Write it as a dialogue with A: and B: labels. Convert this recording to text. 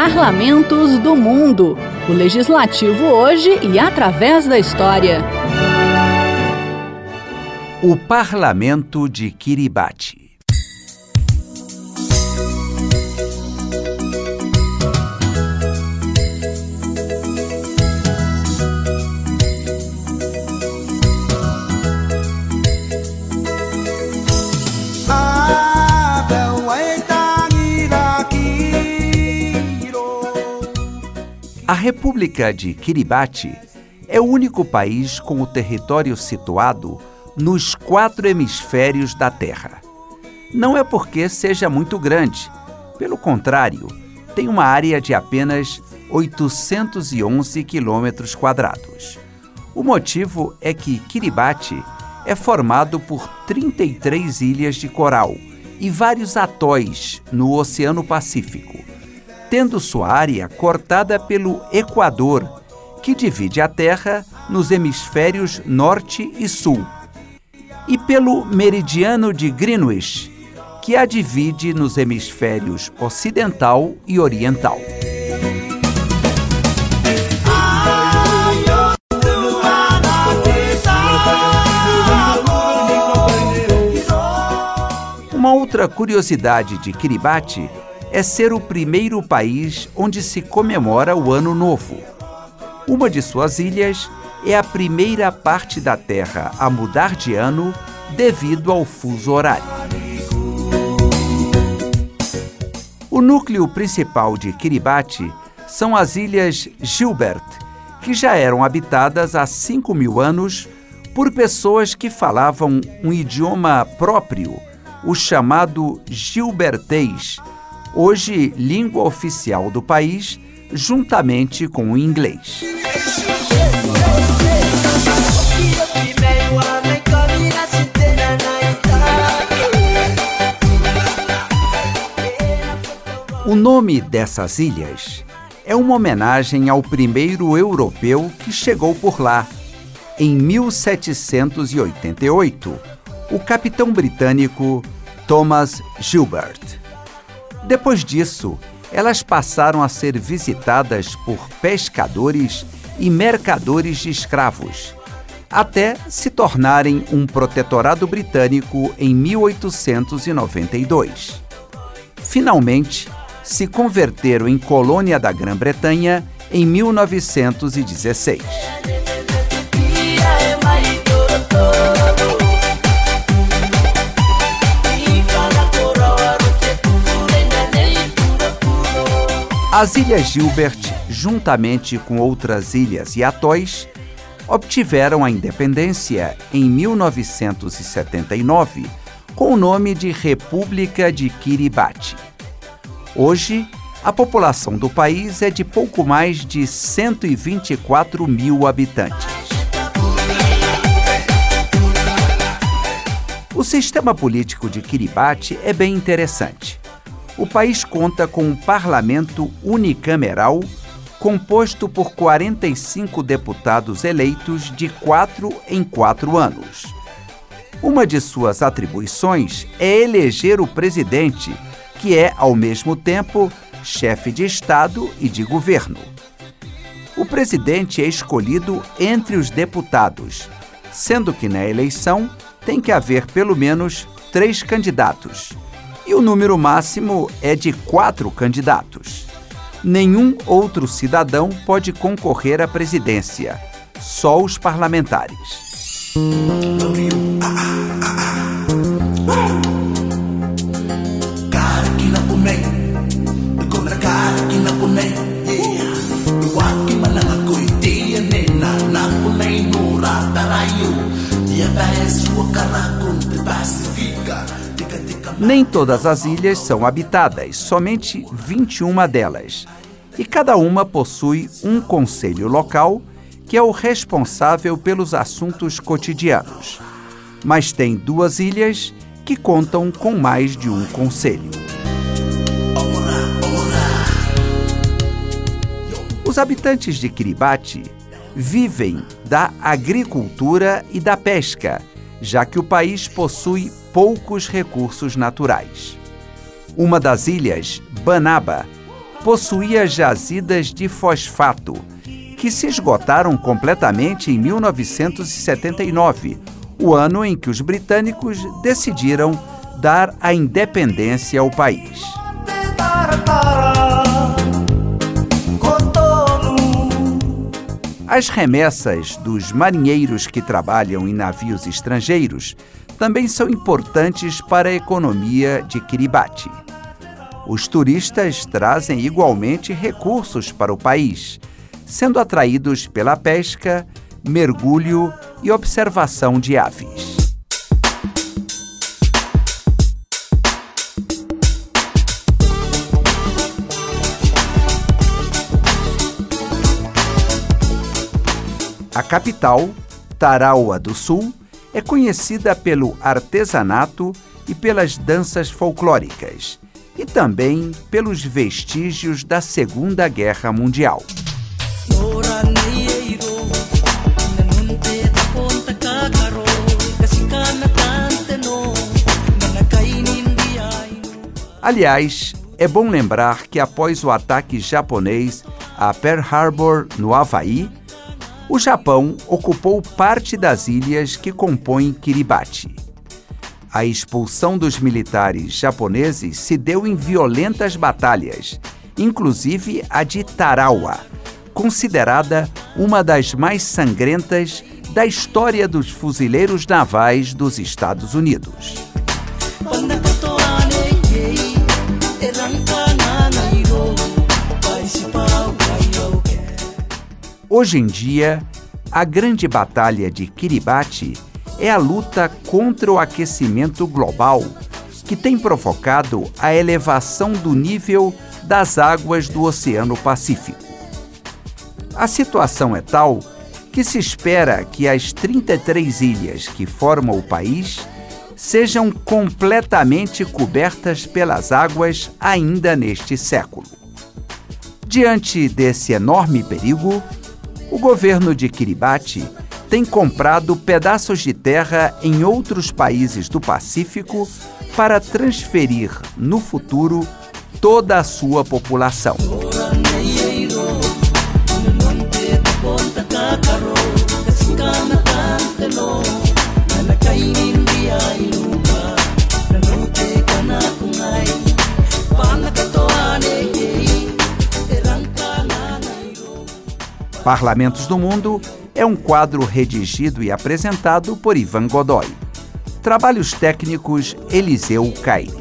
A: parlamentos do mundo. O legislativo hoje e através da história.
B: O Parlamento de Kiribati. A República de Kiribati é o único país com o território situado nos quatro hemisférios da Terra. Não é porque seja muito grande, pelo contrário, tem uma área de apenas 811 quilômetros quadrados. O motivo é que Kiribati é formado por 33 ilhas de coral e vários atóis no Oceano Pacífico tendo sua área cortada pelo Equador, que divide a Terra nos hemisférios norte e sul, e pelo meridiano de Greenwich, que a divide nos hemisférios ocidental e oriental. Uma outra curiosidade de Kiribati é ser o primeiro país onde se comemora o Ano Novo. Uma de suas ilhas é a primeira parte da Terra a mudar de ano devido ao fuso horário. O núcleo principal de Kiribati são as ilhas Gilbert, que já eram habitadas há 5 mil anos por pessoas que falavam um idioma próprio, o chamado gilbertês, hoje língua oficial do país, juntamente com o inglês. O nome dessas ilhas é uma homenagem ao primeiro europeu que chegou por lá, em 1788, o capitão britânico Thomas Gilbert. Depois disso, elas passaram a ser visitadas por pescadores e mercadores de escravos, até se tornarem um protetorado britânico em 1892. Finalmente, se converteram em colônia da Grã-Bretanha em 1916. As Ilhas Gilbert, juntamente com outras ilhas e atóis, obtiveram a independência em 1979 com o nome de República de Kiribati. Hoje, a população do país é de pouco mais de 124 mil habitantes. O sistema político de Kiribati é bem interessante o país conta com um parlamento unicameral composto por 45 deputados eleitos de quatro em quatro anos. Uma de suas atribuições é eleger o presidente, que é, ao mesmo tempo, chefe de Estado e de governo. O presidente é escolhido entre os deputados, sendo que na eleição tem que haver pelo menos três candidatos e o número máximo é de quatro candidatos. Nenhum outro cidadão pode concorrer à presidência, só os parlamentares. Nem todas as ilhas são habitadas, somente 21 delas. E cada uma possui um conselho local que é o responsável pelos assuntos cotidianos. Mas tem duas ilhas que contam com mais de um conselho. Os habitantes de Kiribati vivem da agricultura e da pesca, já que o país possui poucos recursos naturais. Uma das ilhas, Banaba, possuía jazidas de fosfato, que se esgotaram completamente em 1979, o ano em que os britânicos decidiram dar a independência ao país. As remessas dos marinheiros que trabalham em navios estrangeiros também são importantes para a economia de Kiribati. Os turistas trazem igualmente recursos para o país, sendo atraídos pela pesca, mergulho e observação de aves. A capital, Taraua do Sul, é conhecida pelo artesanato e pelas danças folclóricas, e também pelos vestígios da Segunda Guerra Mundial. Aliás, é bom lembrar que após o ataque japonês a Pearl Harbor, no Havaí, o Japão ocupou parte das ilhas que compõem Kiribati. A expulsão dos militares japoneses se deu em violentas batalhas, inclusive a de Tarawa, considerada uma das mais sangrentas da história dos fuzileiros navais dos Estados Unidos. Hoje em dia, a grande batalha de Kiribati é a luta contra o aquecimento global, que tem provocado a elevação do nível das águas do Oceano Pacífico. A situação é tal que se espera que as 33 ilhas que formam o país sejam completamente cobertas pelas águas ainda neste século. Diante desse enorme perigo, governo de Kiribati tem comprado pedaços de terra em outros países do Pacífico para transferir no futuro toda a sua população. Parlamentos do Mundo é um quadro redigido e apresentado por Ivan Godoy. Trabalhos técnicos Eliseu Caires.